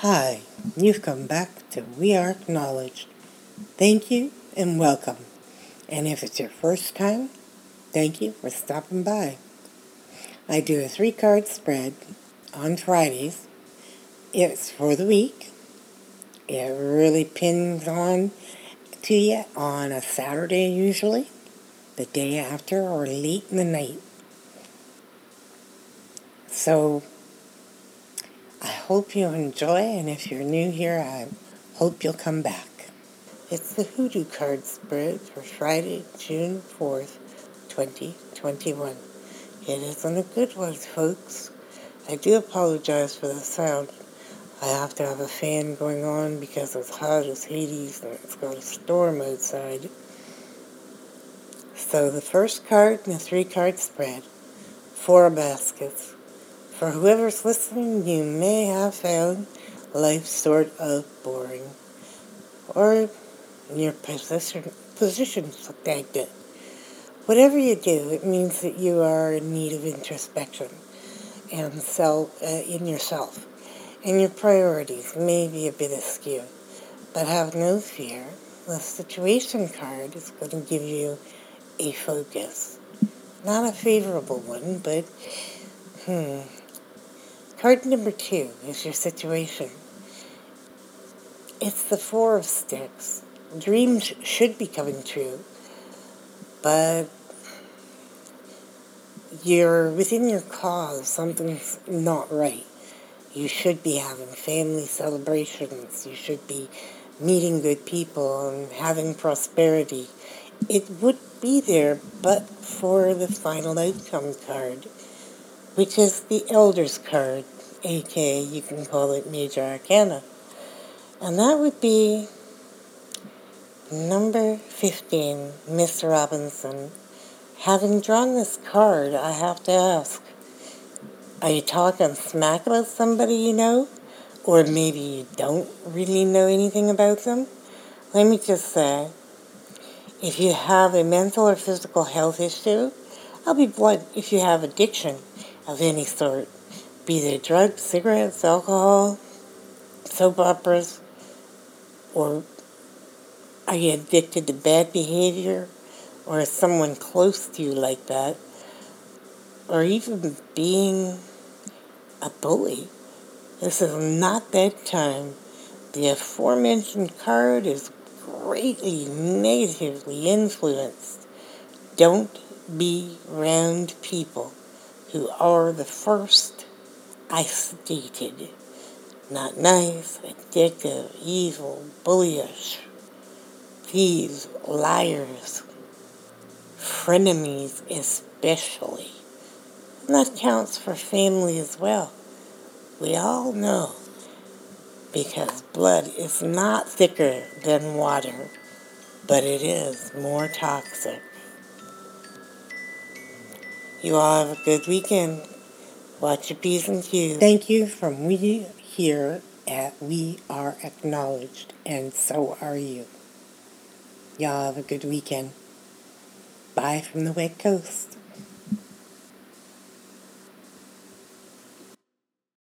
Hi, you've come back to We Are Acknowledged. Thank you and welcome. And if it's your first time, thank you for stopping by. I do a three card spread on Fridays. It's for the week. It really pins on to you on a Saturday usually, the day after or late in the night. So hope you enjoy, and if you're new here, I hope you'll come back. It's the Hoodoo card spread for Friday, June 4th, 2021. It isn't a good one, folks. I do apologize for the sound. I have to have a fan going on because it's hot as Hades and it's got a storm outside. So the first card in the three card spread, four baskets. For whoever's listening, you may have found life sort of boring. Or your position, position stagnant. Whatever you do, it means that you are in need of introspection and self, uh, in yourself and your priorities may be a bit askew. But have no fear, the situation card is going to give you a focus. Not a favorable one, but hmm. Card number two is your situation. It's the Four of Sticks. Dreams should be coming true, but you're within your cause, something's not right. You should be having family celebrations. You should be meeting good people and having prosperity. It would be there but for the final outcome card, which is the Elder's card, aka you can call it Major Arcana. And that would be number 15, Mr. Robinson. Having drawn this card, I have to ask, are you talking smack about somebody you know? Or maybe you don't really know anything about them? Let me just say, if you have a mental or physical health issue, I'll be blunt if you have addiction of any sort, be they drugs, cigarettes, alcohol, soap operas, or are you addicted to bad behavior, or is someone close to you like that, or even being a bully. This is not that time. The aforementioned card is greatly negatively influenced. Don't be around people who are the first I stated. Not nice, addictive, evil, bullyish, thieves, liars, frenemies especially. And that counts for family as well. We all know because blood is not thicker than water, but it is more toxic. You all have a good weekend. Watch your P's and Q's. Thank you from we here at We Are Acknowledged, and so are you. Y'all have a good weekend. Bye from the West Coast.